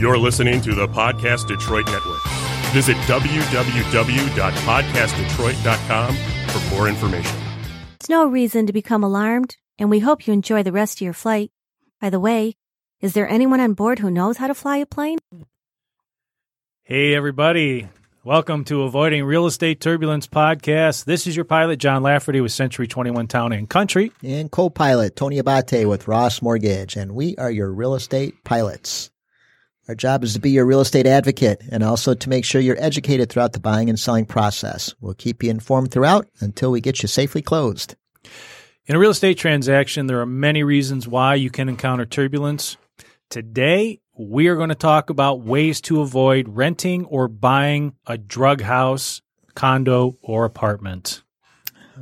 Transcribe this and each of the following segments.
You're listening to the Podcast Detroit Network. Visit www.podcastdetroit.com for more information. It's no reason to become alarmed, and we hope you enjoy the rest of your flight. By the way, is there anyone on board who knows how to fly a plane? Hey, everybody. Welcome to Avoiding Real Estate Turbulence podcast. This is your pilot, John Lafferty with Century 21 Town and Country. And co pilot, Tony Abate with Ross Mortgage. And we are your real estate pilots. Our job is to be your real estate advocate and also to make sure you're educated throughout the buying and selling process. We'll keep you informed throughout until we get you safely closed. In a real estate transaction, there are many reasons why you can encounter turbulence. Today, we are going to talk about ways to avoid renting or buying a drug house, condo, or apartment.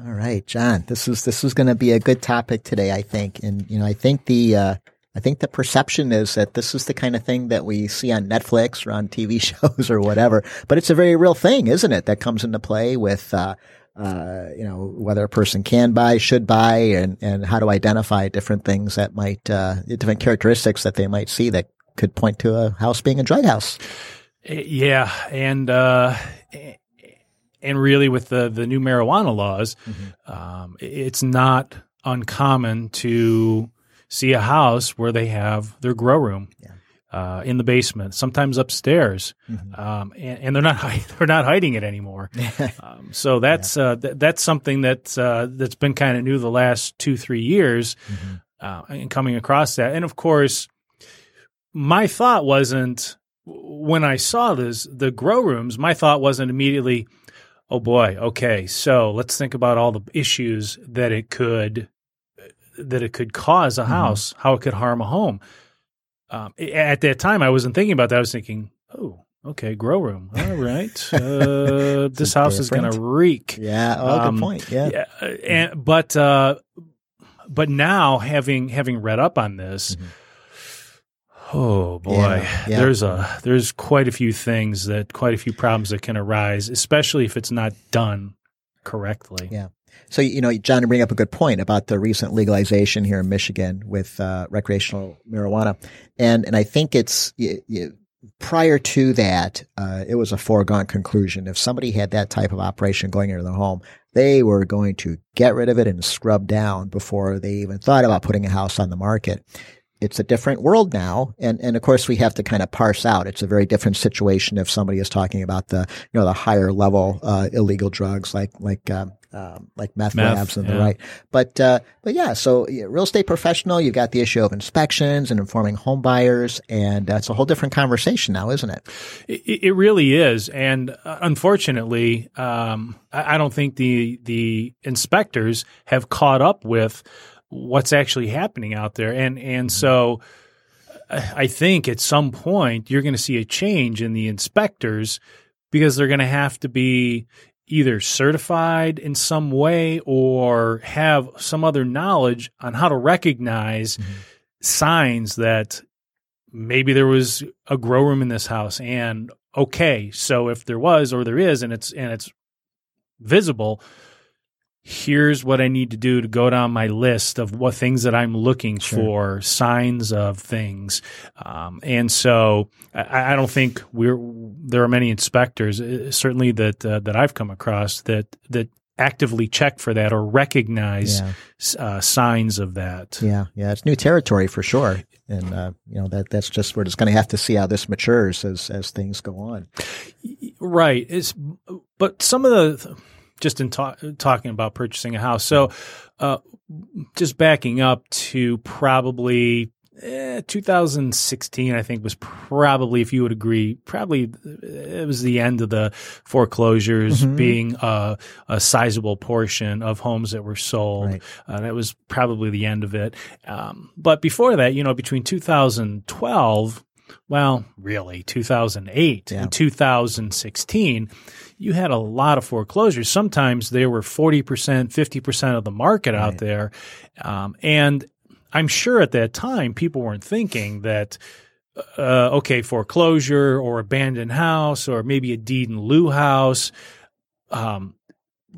All right, John. This is this is going to be a good topic today, I think. And you know, I think the uh, I think the perception is that this is the kind of thing that we see on Netflix or on TV shows or whatever. But it's a very real thing, isn't it? That comes into play with, uh, uh, you know, whether a person can buy, should buy, and, and how to identify different things that might, uh, different characteristics that they might see that could point to a house being a drug house. Eh, yeah. And, uh, and really with the, the new marijuana laws, mm-hmm. um, it's not uncommon to, see a house where they have their grow room yeah. uh, in the basement, sometimes upstairs, mm-hmm. um, and, and, they're not they're not hiding it anymore. um, so that's yeah. uh, th- that's something that's uh, that's been kind of new the last two three years, mm-hmm. Uh, and coming across that. And of course, my thought wasn't when I saw this the grow rooms. My thought wasn't immediately. Oh boy, okay, so let's think about all the issues that it could that it could cause a mm-hmm. house, mm-hmm. how it could harm a home. Um, at that time, I wasn't thinking about that. I was thinking, oh, okay, grow room. All right, uh, this house is going to reek. Yeah, oh, um, good point. Yeah, yeah uh, and but uh, but now having having read up on this. Mm-hmm. Oh boy, yeah, yeah. there's a there's quite a few things that quite a few problems that can arise, especially if it's not done correctly. Yeah. So, you know, John, you bring up a good point about the recent legalization here in Michigan with uh, recreational marijuana. And, and I think it's, you, you, prior to that, uh, it was a foregone conclusion. If somebody had that type of operation going into the home, they were going to get rid of it and scrub down before they even thought about putting a house on the market it's a different world now. And, and of course we have to kind of parse out. It's a very different situation if somebody is talking about the, you know, the higher level, uh, illegal drugs like, like, uh, um, like meth, meth labs and yeah. the right. But, uh, but yeah, so yeah, real estate professional, you've got the issue of inspections and informing home buyers. And that's a whole different conversation now, isn't it? It, it really is. And uh, unfortunately, um, I, I don't think the, the inspectors have caught up with, what's actually happening out there. And and so I think at some point you're going to see a change in the inspectors because they're going to have to be either certified in some way or have some other knowledge on how to recognize mm-hmm. signs that maybe there was a grow room in this house and okay so if there was or there is and it's and it's visible here's what I need to do to go down my list of what things that I'm looking sure. for, signs of things. Um, and so I, I, don't think we're, there are many inspectors, uh, certainly that, uh, that I've come across that, that actively check for that or recognize yeah. uh, signs of that. Yeah. Yeah. It's new territory for sure. And, uh, you know, that, that's just, we're just going to have to see how this matures as, as things go on. Right. It's, but some of the, just in talk, talking about purchasing a house. So, uh, just backing up to probably eh, 2016, I think was probably, if you would agree, probably it was the end of the foreclosures mm-hmm. being a, a, sizable portion of homes that were sold. Right. Uh, that was probably the end of it. Um, but before that, you know, between 2012 well, really, 2008 yeah. and 2016, you had a lot of foreclosures. Sometimes there were 40%, 50% of the market right. out there. Um, and I'm sure at that time, people weren't thinking that, uh, okay, foreclosure or abandoned house or maybe a deed in lieu house. Um,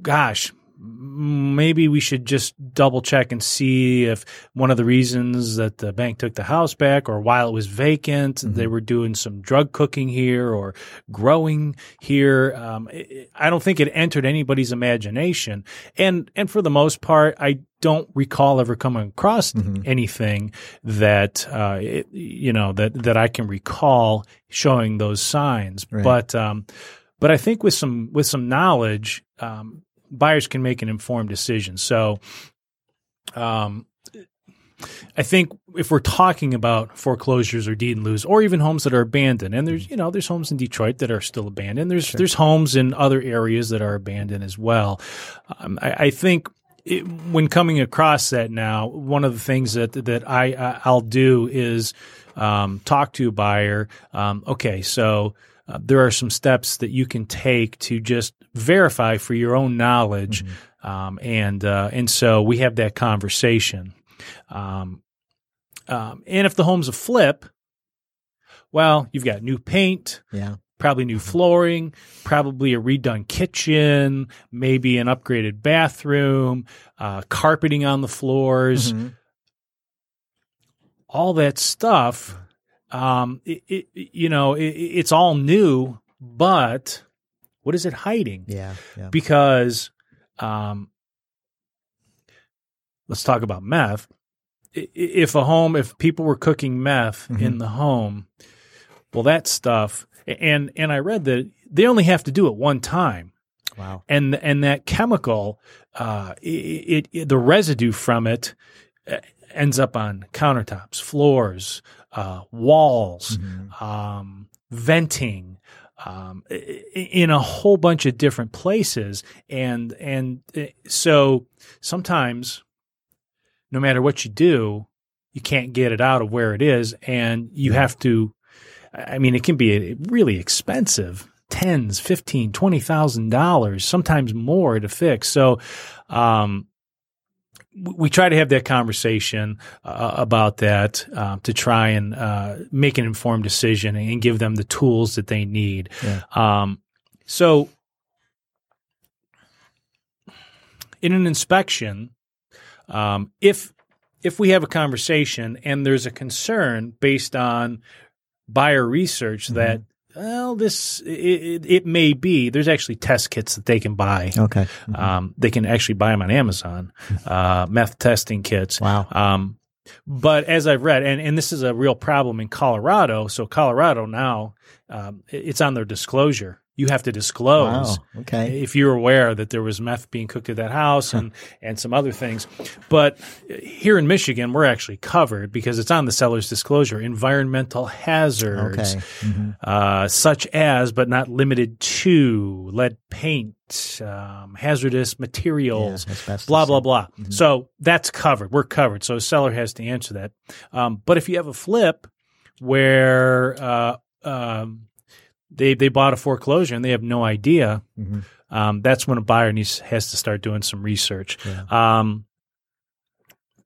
gosh, maybe we should just double check and see if one of the reasons that the bank took the house back or while it was vacant, Mm-hmm. they were doing some drug cooking here or growing here. Um, it- I don't think it entered anybody's imagination. And, and for the most part, I don't recall ever coming across Mm-hmm. anything that, uh, it, you know, that, that I can recall showing those signs. Right. But, um, but I think with some, with some knowledge, um, buyers can make an informed decision. So, um, I think if we're talking about foreclosures or deed and lieu's, or even homes that are abandoned, and there's you know there's homes in Detroit that are still abandoned. There's there's homes in other areas that are abandoned as well. Um, I, I think it, when coming across that now, one of the things that that I I- I'll do is um, talk to a buyer. Um, okay, so uh, there are some steps that you can take to just verify for your own knowledge, um, and uh, and so we have that conversation. Um, um, and if the home's a flip, well, you've got new paint, Yeah. probably new flooring, probably a redone kitchen, maybe an upgraded bathroom, uh, carpeting on the floors, Mhm. all that stuff. Um, it, it, you know, it, it's all new, but what is it hiding? Yeah. Yeah. because um, let's talk about meth. If a home, if people were cooking meth Mhm. in the home, well, that stuff, and and I read that they only have to do it one time, Wow. and and that chemical, uh, it, it the residue from it uh, ends up on countertops, floors, uh, walls, Mhm. um, venting, um, in a whole bunch of different places, and and uh, so sometimes, no matter what you do, you can't get it out of where it is, and you have to. I mean, it can be really expensive. Tens, fifteen, twenty thousand dollars, sometimes more to fix. So, um, we try to have that conversation uh, about that uh, to try and uh, make an informed decision and give them the tools that they need. Yeah. Um, so, in an inspection, um, if if we have a conversation and there's a concern based on buyer research that well this it, it, may be there's actually test kits that they can buy Okay. um, they can actually buy them on Amazon, uh, meth testing kits. Wow. Um, but as I've read, and, and this is a real problem in Colorado. So Colorado now, um, it's on their disclosure. You have to disclose Wow. Okay. if you're aware that there was meth being cooked at that house and, and some other things. But here in Michigan, we're actually covered because it's on the seller's disclosure. Environmental hazards, Okay. Mhm. uh, such as, but not limited to, lead paint, um, hazardous materials, Yeah, blah, blah, blah. So that's covered. We're covered. So a seller has to answer that. Um, but if you have a flip where uh, um, they, they bought a foreclosure and they have no idea, Mhm. um, that's when a buyer needs has to start doing some research. Yeah. Um,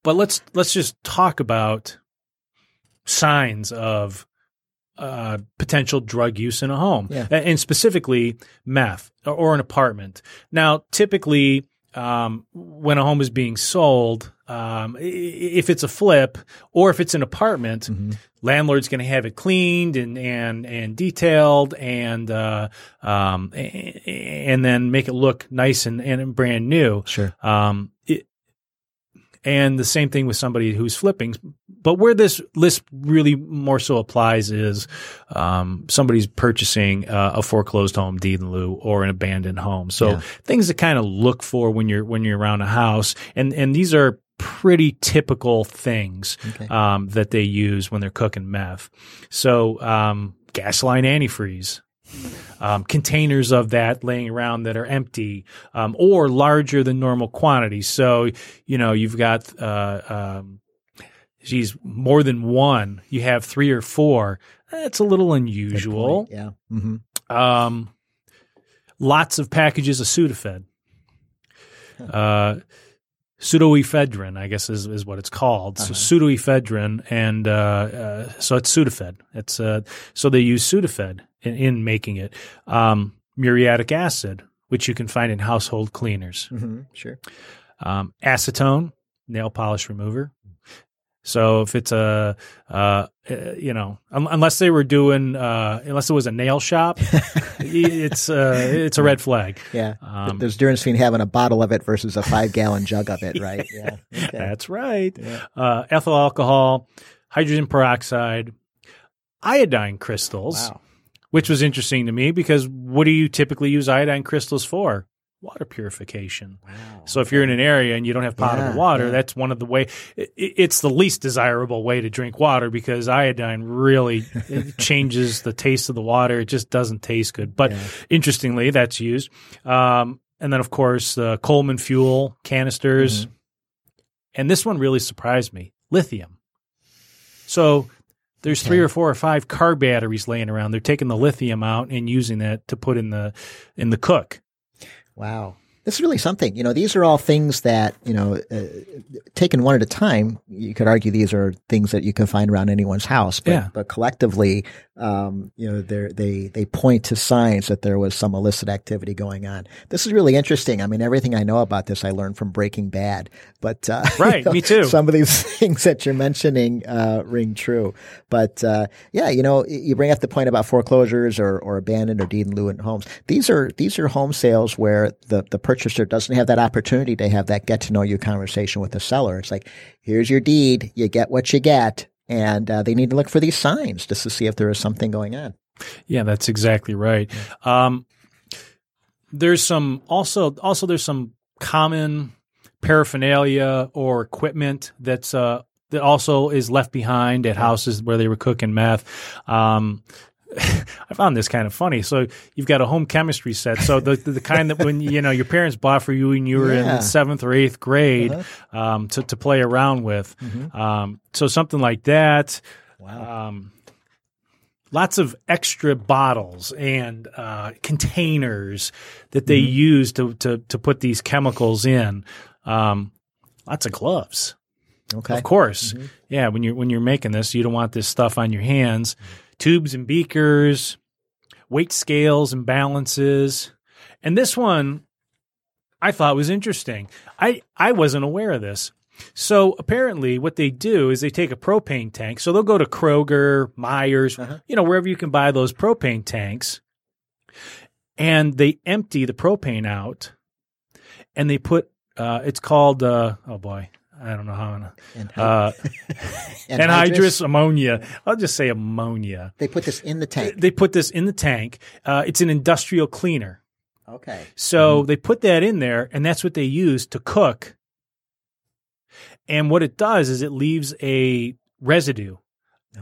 but let's let's just talk about signs of uh, potential drug use in a home, Yeah. And specifically meth or an apartment. Now, typically, um, when a home is being sold, um, if it's a flip or if it's an apartment, Mhm. landlord's going to have it cleaned and and and detailed and uh, um, and then make it look nice and, and brand new. Sure. Um, and the same thing with somebody who's flipping. But where this list really more so applies is um, somebody's purchasing uh, a foreclosed home, deed in lieu, or an abandoned home. So Yeah. things to kind of look for when you're when you're around a house, and and these are pretty typical things Okay. um, that they use when they're cooking meth. So um, gas line antifreeze um, containers of that laying around that are empty um, or larger than normal quantities. So, you know, you've got, uh, um, geez, more than one. You have three or four. That's a little unusual. Yeah. hmm Um, lots of packages of Sudafed. Uh, pseudoephedrine, I guess is, is what it's called. So pseudoephedrine, and uh, uh, so it's Sudafed. It's uh, so they use Sudafed in, in making it. Um, muriatic acid, which you can find in household cleaners. hmm Sure. Um, acetone, nail polish remover. So if it's a, uh, uh, you know, un- unless they were doing, uh, unless it was a nail shop, it's uh, it's a red flag. Yeah. Um, There's difference between having a bottle of it versus a five gallon jug of it, right? Yeah. Okay. That's right. Yeah. Uh, ethyl alcohol, hydrogen peroxide, iodine crystals, Wow. which was interesting to me because what do you typically use iodine crystals for? Water purification. Wow. So if you're in an area and you don't have potable Yeah, water, yeah. that's one of the way. i- i- It's the least desirable way to drink water because iodine really it changes the taste of the water. It just doesn't taste good. But Yeah. interestingly, that's used. Um, and then of course the Coleman fuel canisters, Mm-hmm. and this one really surprised me: lithium. So there's three or four or five car batteries laying around. They're taking the lithium out and using that to put in the in the cook. Wow. This is really something. You know, these are all things that, you know, uh, taken one at a time, you could argue these are things that you can find around anyone's house. But, Yeah. but collectively, um, you know, they, they point to signs that there was some illicit activity going on. This is really interesting. I mean, everything I know about this, I learned from Breaking Bad. But, uh, you Right, me too. Some of these things that you're mentioning, uh, ring true. But, uh, yeah, you know, you bring up the point about foreclosures or, or abandoned or deed in lieu homes. These are, these are home sales where the, the purchaser doesn't have that opportunity to have that get to know you conversation with the seller. It's like, here's your deed. You get what you get. And, uh, they need to look for these signs just to see if there is something going on. Yeah, that's exactly right. Um, there's some also also there's some common paraphernalia or equipment that's uh, that also is left behind at houses where they were cooking meth. Um, I found this kind of funny. So you've got a home chemistry set. So the the kind that when you know your parents bought for you when you were Yeah. in seventh or eighth grade um, to to play around with. Um, so something like that. Wow. Um, lots of extra bottles and uh, containers that they use to, to to put these chemicals in. Um, lots of gloves, Okay. of course. Yeah, when you're when you're making this, you don't want this stuff on your hands. Tubes and beakers, weight scales and balances, and this one I thought was interesting. I I wasn't aware of this. So apparently, what they do is they take a propane tank. So they'll go to Kroger, Meijer's, you know, wherever you can buy those propane tanks, and they empty the propane out, and they put. Uh, it's called. Uh, oh boy, I don't know how. I'm uh, anhydrous ammonia. I'll just say ammonia. They put this in the tank. They put this in the tank. Uh, it's an industrial cleaner. Okay. So they put that in there, and that's what they use to cook. And what it does is it leaves a residue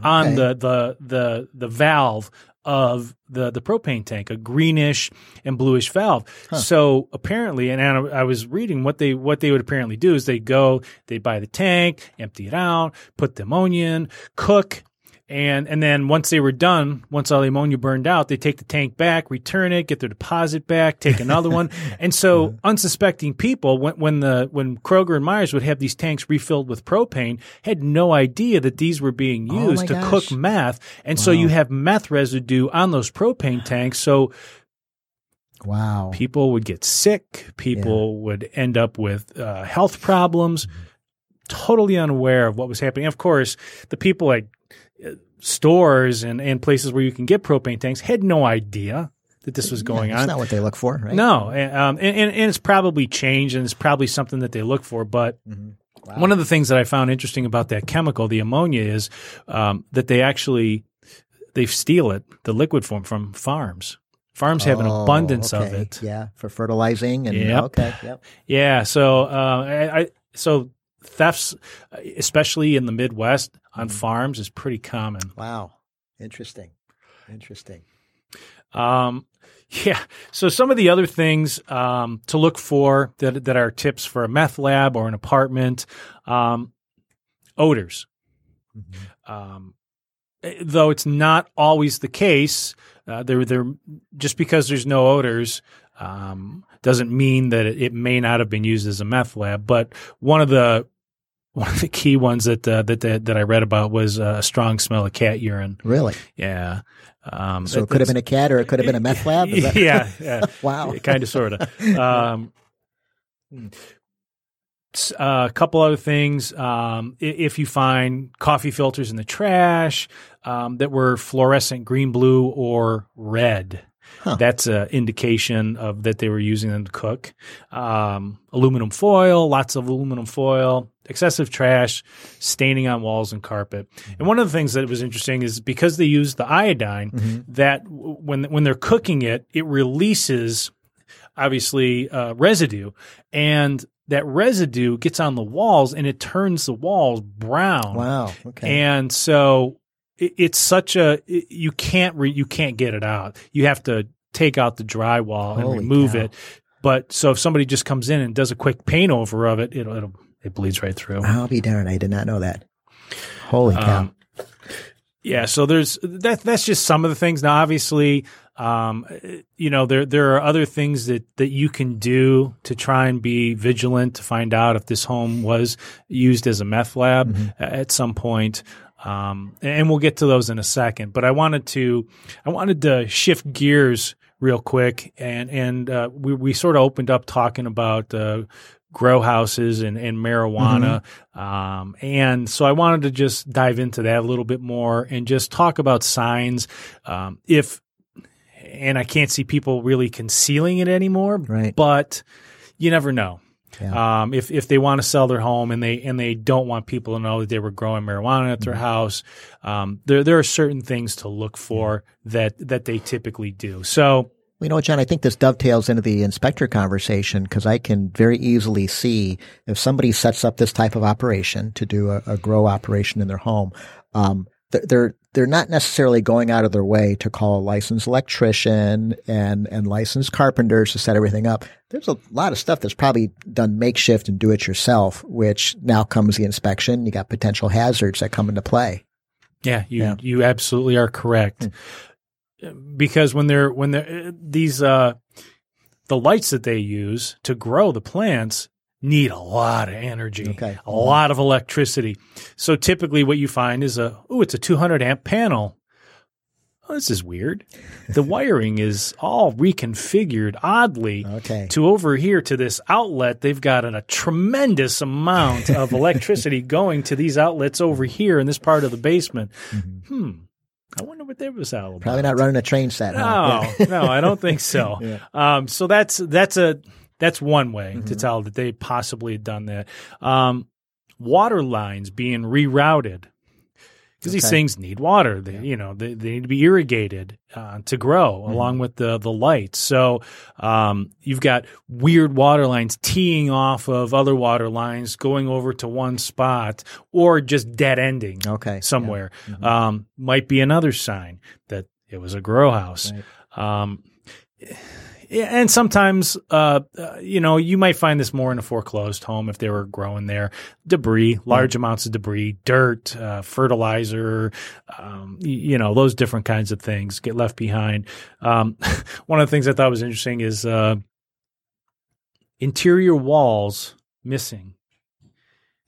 on the, the the the valve of the the propane tank, a greenish and bluish valve. So apparently, and I I was reading what they what they would apparently do is they go, they buy the tank, empty it out, put the ammonia in, cook. And and then once they were done, once all the ammonia burned out, they take the tank back, return it, get their deposit back, take another one. And so unsuspecting people, when when the when Kroger and Meijer's would have these tanks refilled with propane, had no idea that these were being Oh used my to gosh. cook meth. And so you have meth residue on those propane tanks. So Wow. people would get sick, people would end up with uh, health problems, totally unaware of what was happening. Of course, the people at uh, stores and, and places where you can get propane tanks had no idea that this was going That's on. That's not what they look for, right? No, and, um, and, and and it's probably changed, and it's probably something that they look for. But one of the things that I found interesting about that chemical, the ammonia, is um, that they actually they steal it, the liquid form, from farms. Farms have an Oh, abundance of it. Yeah, for fertilizing and Yep. okay, yep. Yeah. So, uh, I, I so thefts, especially in the Midwest on farms, is pretty common. Wow. Interesting. Interesting. Um, yeah. So some of the other things um, to look for that that are tips for a meth lab or an apartment, um, odors. Um, eh, though it's not always the case, uh, there there just because there's no odors. Um, doesn't mean that it, it may not have been used as a meth lab, but one of the one of the key ones that uh, that, that that I read about was uh, a strong smell of cat urine. Really? Yeah. Um, So it could have been a cat or it could have been a meth lab? That- yeah, yeah. Wow. kind of, sort of. Um, uh, a couple other things. Um, if you find coffee filters in the trash um, that were fluorescent green, blue, or red, Huh. that's an indication of that they were using them to cook. Um, aluminum foil, lots of aluminum foil, excessive trash, staining on walls and carpet. And one of the things that was interesting is because they use the iodine, that when when they're cooking it, it releases obviously uh, residue, and that residue gets on the walls and it turns the walls brown. Wow. Okay. And so it, it's such a it- you can't re, you can't get it out. You have to take out the drywall Holy and remove cow. it. But so if somebody just comes in and does a quick paint over of it, it'll, it'll it bleeds right through. I'll be darned. I did not know that. Holy cow. Um, yeah, so there's that. That's just some of the things. Now, obviously, um, you know there there are other things that that you can do to try and be vigilant to find out if this home was used as a meth lab Mm-hmm. at some point. Um, and we'll get to those in a second. But I wanted to I wanted to shift gears real quick, and and uh, we we sort of opened up talking about. Uh, grow houses and, and marijuana. Um, and so I wanted to just dive into that a little bit more and just talk about signs. Um, if, and I can't see people really concealing it anymore, Right. but you never know. Yeah. Um, if if they want to sell their home and they and they don't want people to know that they were growing marijuana at Mm-hmm. their house, um, there there are certain things to look for that that they typically do. So You know, John, I think this dovetails into the inspector conversation because I can very easily see if somebody sets up this type of operation to do a, a grow operation in their home, um, th- they're they're not necessarily going out of their way to call a licensed electrician and and licensed carpenters to set everything up. There's a lot of stuff that's probably done makeshift and do it yourself, which now comes the inspection. You got potential hazards that come into play. Yeah, you Yeah. you absolutely are correct. Because when they're when they're these uh the lights that they use to grow the plants need a lot of energy, Okay. a lot of electricity. So typically what you find is a oh it's a 200 amp panel. Oh, this is weird. The wiring is all reconfigured oddly Okay. to over here to this outlet, they've got a tremendous amount of electricity going to these outlets over here in this part of the basement. Hmm. I wonder what that was all about. Probably not running a train set. huh? No, no, I don't think so. Yeah. Um, so that's that's a that's one way Mm-hmm. to tell that they possibly had done that. Um, water lines being rerouted because these things need water. They, you know, they, they need to be irrigated uh, to grow Mm-hmm. along with the the lights. So um, you've got weird water lines teeing off of other water lines, going over to one spot, or just dead ending Okay. somewhere. Mm-hmm. Um, might be another sign that it was a grow house. Right. Um, yeah, and sometimes, uh, uh, you know, you might find this more in a foreclosed home if they were growing there. Debris, large amounts of debris, dirt, uh, fertilizer, um, you know, those different kinds of things get left behind. Um, one of the things I thought was interesting is uh, interior walls missing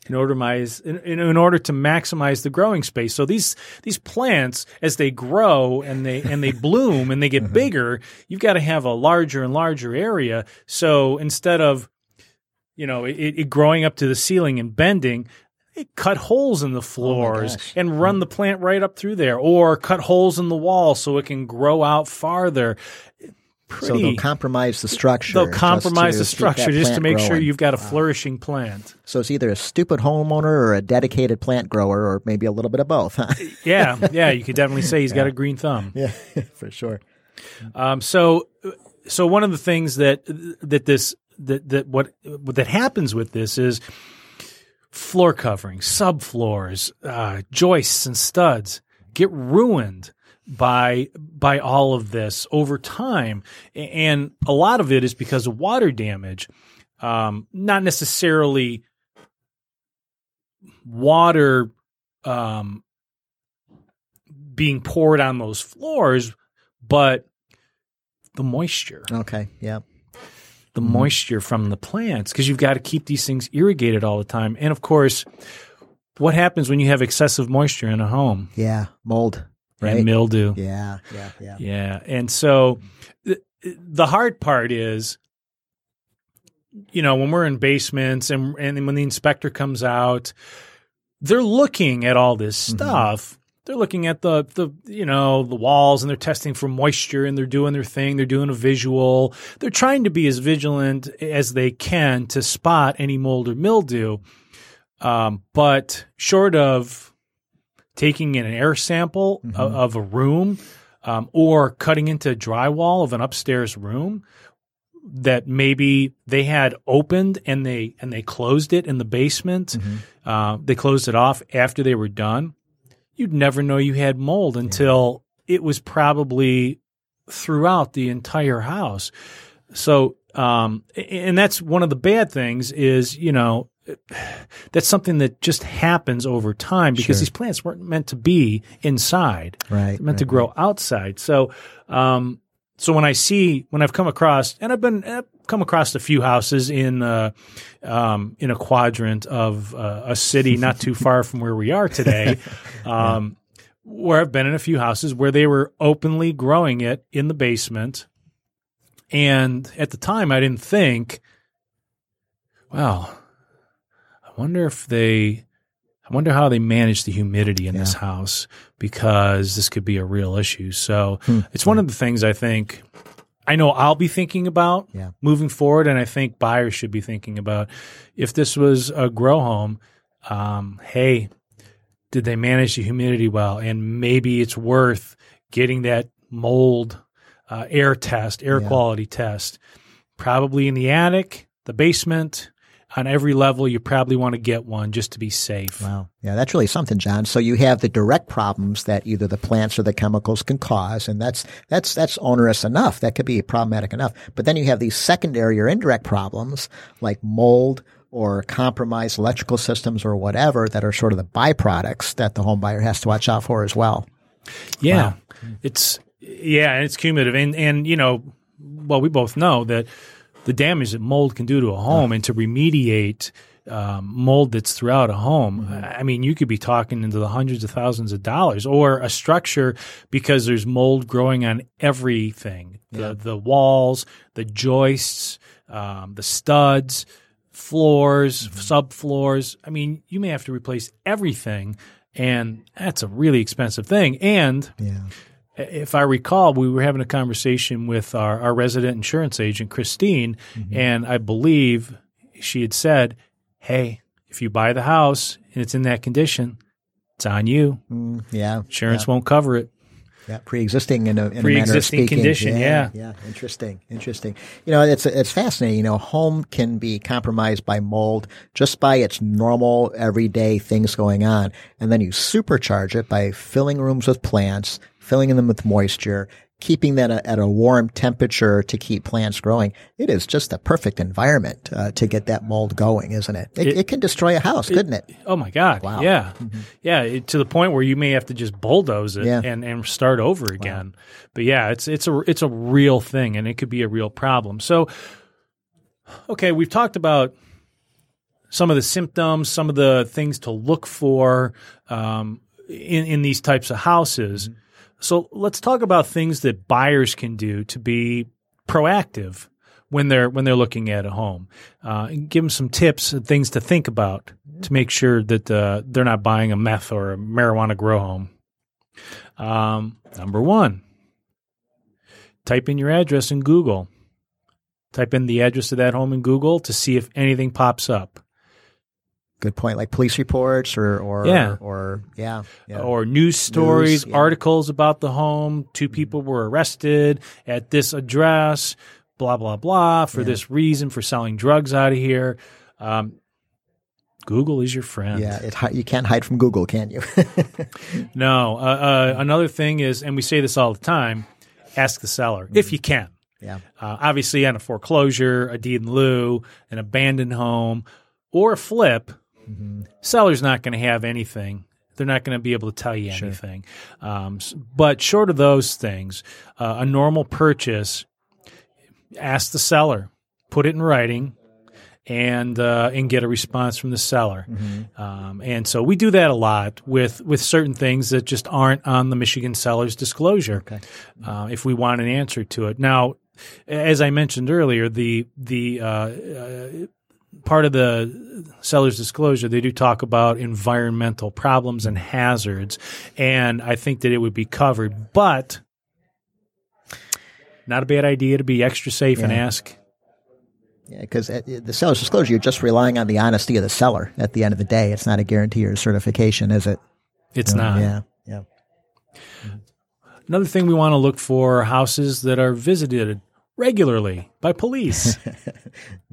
in order to in, in, order to maximize the growing space. So these these plants, as they grow and they and they bloom and they get mm-hmm. bigger, you've got to have a larger and larger area. So instead of you know it, it growing up to the ceiling and bending. It cut holes in the oh floors gosh. and mm-hmm. run the plant right up through there, or cut holes in the wall so it can grow out farther. So they'll compromise the structure. They'll compromise the structure just to make sure you've got a flourishing plant. So it's either a stupid homeowner or a dedicated plant grower, or maybe a little bit of both. huh? Yeah, yeah, you could definitely say he's got a green thumb. yeah, for sure. Um, so, so one of the things that that this that that what what that happens with this is floor coverings, subfloors, uh, joists, and studs get ruined by by all of this over time, and a lot of it is because of water damage, um, not necessarily water um, being poured on those floors, but the moisture. Okay. Yeah. the moisture from the plants because you've got to keep these things irrigated all the time. And of course, what happens when you have excessive moisture in a home? Yeah, mold, right? And mildew. yeah, yeah, yeah. Yeah. And so the, the hard part is, you know, when we're in basements and, and when the inspector comes out, they're looking at all this Mm-hmm. stuff. They're looking at the, the, you know, the walls and they're testing for moisture and they're doing their thing. They're doing a visual. They're trying to be as vigilant as they can to spot any mold or mildew. Um, but short of taking an air sample Mm-hmm. of, of a room um, or cutting into drywall of an upstairs room that maybe they had opened and they and they closed it in the basement. Mm-hmm. Uh, they closed it off after they were done. You'd never know you had mold until it was probably throughout the entire house. So, um, and that's one of the bad things is, you know, that's something that just happens over time because Sure. these plants weren't meant to be inside. Right, meant to grow outside. So, um, so when I see when I've come across and I've been I've come across a few houses in uh, um, in a quadrant of uh, a city not too far from where we are today, um, where I've been in a few houses where they were openly growing it in the basement, and at the time I didn't think, well, I wonder if they. I wonder how they manage the humidity in this house because this could be a real issue. So Hmm. it's one of the things I think I know I'll be thinking about Yeah. moving forward, and I think buyers should be thinking about if this was a grow home. Um, hey, did they manage the humidity well? And maybe it's worth getting that mold uh, air test, air Yeah. quality test, probably in the attic, the basement. On every level, you probably want to get one just to be safe. Wow. Yeah, that's really something, John. So you have the direct problems that either the plants or the chemicals can cause, and that's that's that's onerous enough. That could be problematic enough. But then you have these secondary or indirect problems like mold or compromised electrical systems or whatever that are sort of the byproducts that the home buyer has to watch out for as well. Yeah, it's yeah, and it's cumulative, and and you know, well, we both know that the damage that mold can do to a home, and to remediate um, mold that's throughout a home. I mean, you could be talking into the hundreds of thousands of dollars, or a structure because there's mold growing on everything the the walls, the joists, um, the studs. Floors, subfloors. I mean, you may have to replace everything, and that's a really expensive thing. And Yeah. If I recall, we were having a conversation with our, our resident insurance agent, Christine, and I believe she had said, Hey, if you buy the house and it's in that condition, it's on you. Mm, yeah. Insurance won't cover it. Yeah, pre-existing in a, in a manner of speaking. condition, yeah. yeah, interesting, interesting. You know, it's it's fascinating. You know, home can be compromised by mold just by its normal everyday things going on, and then you supercharge it by filling rooms with plants, filling them with moisture, keeping that at a warm temperature to keep plants growing. It is just a perfect environment uh, to get that mold going, isn't it? It, it, can destroy a house, couldn't it? Oh my God. Wow. Yeah. Yeah. it- to the point where you may have to just bulldoze it Yeah. and, and start over again. But yeah, it's, it's a, it's a real thing and it could be a real problem. So, okay, we've talked about some of the symptoms, some of the things to look for um, in, in these types of houses. So let's talk about things that buyers can do to be proactive when they're when they're looking at a home. Uh, give them some tips and things to think about to make sure that uh, they're not buying a meth or a marijuana grow home. Um, number one, type in your address in Google. Type in the address of that home in Google to see if anything pops up. Good point. Like police reports or or Yeah. or yeah, yeah. or news stories, yeah. articles about the home. Two people were arrested at this address, blah, blah, blah, for this reason, for selling drugs out of here. Um, Google is your friend. yeah. It, you can't hide from Google, can you? No. Uh, uh, another thing is, and we say this all the time ask the seller if you can. yeah. Uh, obviously, on a foreclosure, a deed in lieu, an abandoned home, or a flip, seller's not going to have anything. They're not going to be able to tell you anything. Um, but short of those things, uh, a normal purchase, ask the seller. put it in writing, and uh, and get a response from the seller. Um, and so we do that a lot with with certain things that just aren't on the Michigan seller's disclosure. Uh, if we want an answer to it now, as I mentioned earlier, the the uh, uh, part of the seller's disclosure, they do talk about environmental problems and hazards, and I think that it would be covered, but not a bad idea to be extra safe and ask. Yeah, because uh, the seller's disclosure, you're just relying on the honesty of the seller. At the end of the day, it's not a guarantee or a certification, is it? It's not. Yeah, yeah. Another thing we want to look for houses that are visited regularly by police.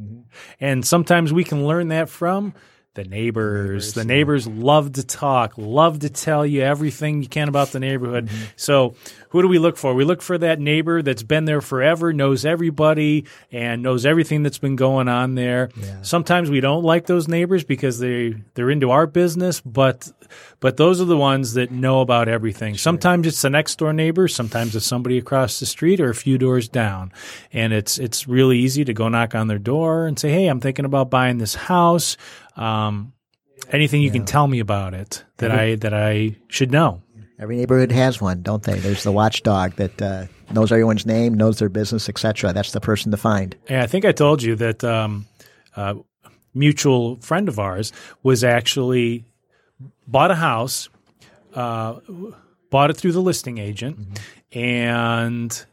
Mm-hmm. and sometimes we can learn that from the neighbors. the neighbors love to talk, love to tell you everything you can about the neighborhood. Mm-hmm. So, who do we look for? We look for that neighbor that's been there forever, knows everybody, and knows everything that's been going on there. Sometimes we don't like those neighbors because they they're into our business, but but those are the ones that know about everything. Sometimes it's the next door neighbor, sometimes it's somebody across the street or a few doors down. And it's it's really easy to go knock on their door and say, "Hey, I'm thinking about buying this house. Um, anything you can tell me about it that I that I should know?" Every neighborhood has one, don't they? There's the watchdog that uh, knows everyone's name, knows their business, etc. That's the person to find. And I think I told you that um, a mutual friend of ours was actually bought a house, uh, bought it through the listing agent, and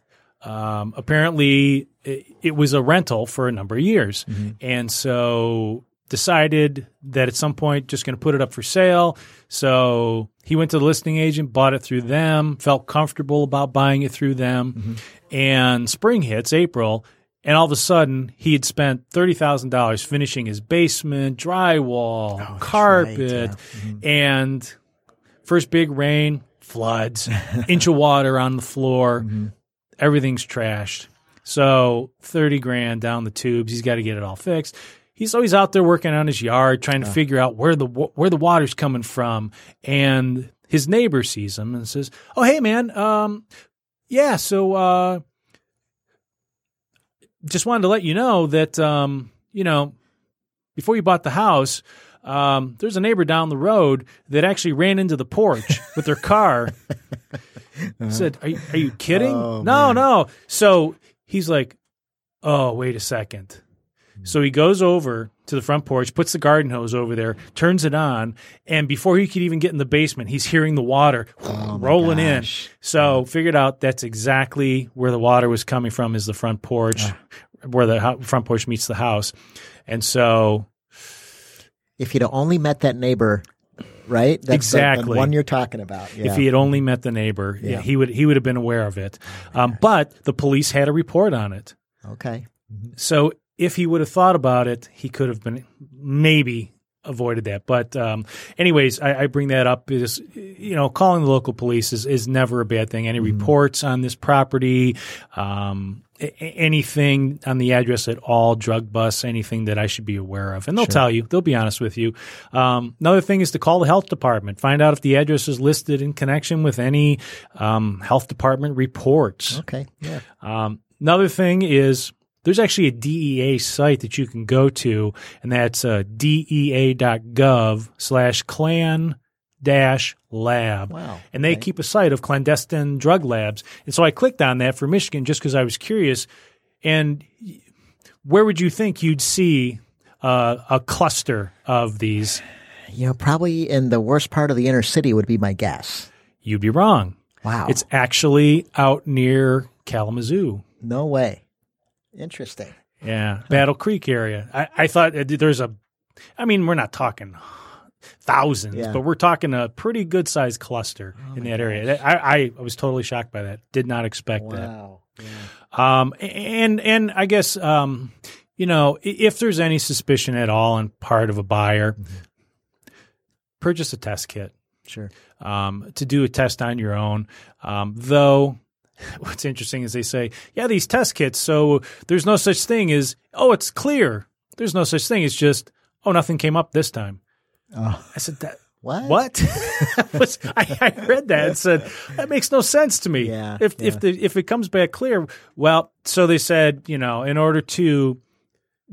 um, apparently it, it was a rental for a number of years, and so decided that at some point just going to put it up for sale. So he went to the listing agent, bought it through them, felt comfortable about buying it through them. Mm-hmm. And spring hits, April, and all of a sudden he had spent thirty thousand dollars finishing his basement, drywall, oh, carpet, mm-hmm. and first big rain, floods, inch of water on the floor, mm-hmm. everything's trashed. So thirty grand down the tubes. He's got to get it all fixed. He's always out there working on his yard, trying to figure out where the where the water's coming from. And his neighbor sees him and says, "Oh, hey, man, um, yeah, so uh, just wanted to let you know that um, you know before you bought the house." Um, there's a neighbor down the road that actually ran into the porch with their car. Said, "Are you, are you kidding? Oh, no, no." So he's like, "Oh, wait a second. So he goes over to the front porch, puts the garden hose over there, turns it on, and before he could even get in the basement, he's hearing the water rolling in. So figured out that's exactly where the water was coming from is the front porch, where the front porch meets the house. And so If he'd only met that neighbor, right? That's the- the, one you're talking about. Yeah. if he had only met the neighbor, yeah, Yeah. he would he would have been aware of it. Um, but the police had a report on it. okay. So if he would have thought about it, he could have been maybe avoided that. But um, anyways, I, I bring that up because you know calling the local police is, is never a bad thing. Any reports on this property, um, a- anything on the address at all, drug bus, anything that I should be aware of, and they'll tell you. They'll be honest with you. Um, another thing is to call the health department. Find out if the address is listed in connection with any um, health department reports. Okay. Yeah. Um, another thing is there's actually a DEA site that you can go to, and that's uh, dea.gov slash clan dash lab. Wow. And they Okay. keep a site of clandestine drug labs. And so I clicked on that for Michigan just because I was curious. And where would you think you'd see uh, a cluster of these? You know, probably in the worst part of the inner city would be my guess. You'd be wrong. Wow. It's actually out near Kalamazoo. no way. Interesting. Yeah, Battle Creek area. I, I thought uh, there's a. I mean, we're not talking thousands, Yeah. but we're talking a pretty good sized cluster in that area. I, I, was totally shocked by that. Did not expect that. Wow. Um, and and I guess um, you know, if there's any suspicion at all on part of a buyer, purchase a test kit Sure. um, to do a test on your own. Um, though, what's interesting is they say, yeah, these test kits. So there's no such thing as, oh, it's clear. There's no such thing. It's just, oh, nothing came up this time. Oh. I said that. What? What? I, I read that and said that makes no sense to me. Yeah, if yeah. if the if it comes back clear, well, so they said, you know, in order to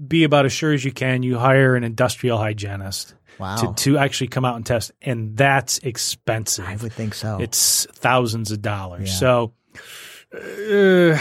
be about as sure as you can, you hire an industrial hygienist. Wow. To, to actually come out and test. And that's expensive. I would think so. It's thousands of dollars. Yeah. So, uh,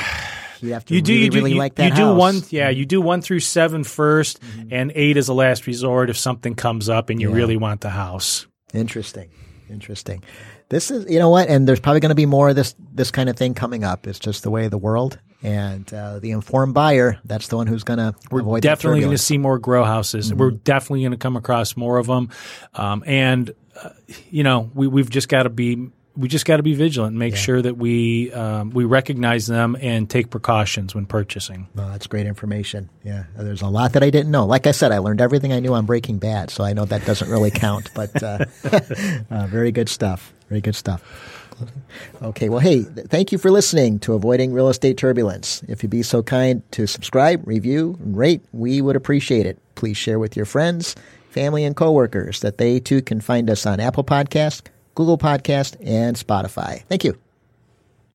you have to you do really, you do really you, like that you do house. Mm-hmm. one yeah you do one through seven first, and eight is a last resort if something comes up and you Yeah. really want the house. Interesting. Interesting. This is, you know what, and there's probably going to be more of this this kind of thing coming up. It's just the way of the world, and uh, the informed buyer, that's the one who's going to We're avoid definitely going to see more grow houses. We're definitely going to come across more of them, um, and uh, you know we we've just got to be we just got to be vigilant and make sure that we um, we recognize them and take precautions when purchasing. Well, that's great information. Yeah, there's a lot that I didn't know. Like I said, I learned everything I knew on Breaking Bad, so I know that doesn't really count. But uh, uh, very good stuff. Very good stuff. Okay, well, hey, th- thank you for listening to Avoiding Real Estate Turbulence. If you'd be so kind to subscribe, review, and rate, we would appreciate it. Please share with your friends, family, and coworkers that they too can find us on Apple Podcast, Google Podcast, and Spotify. Thank you.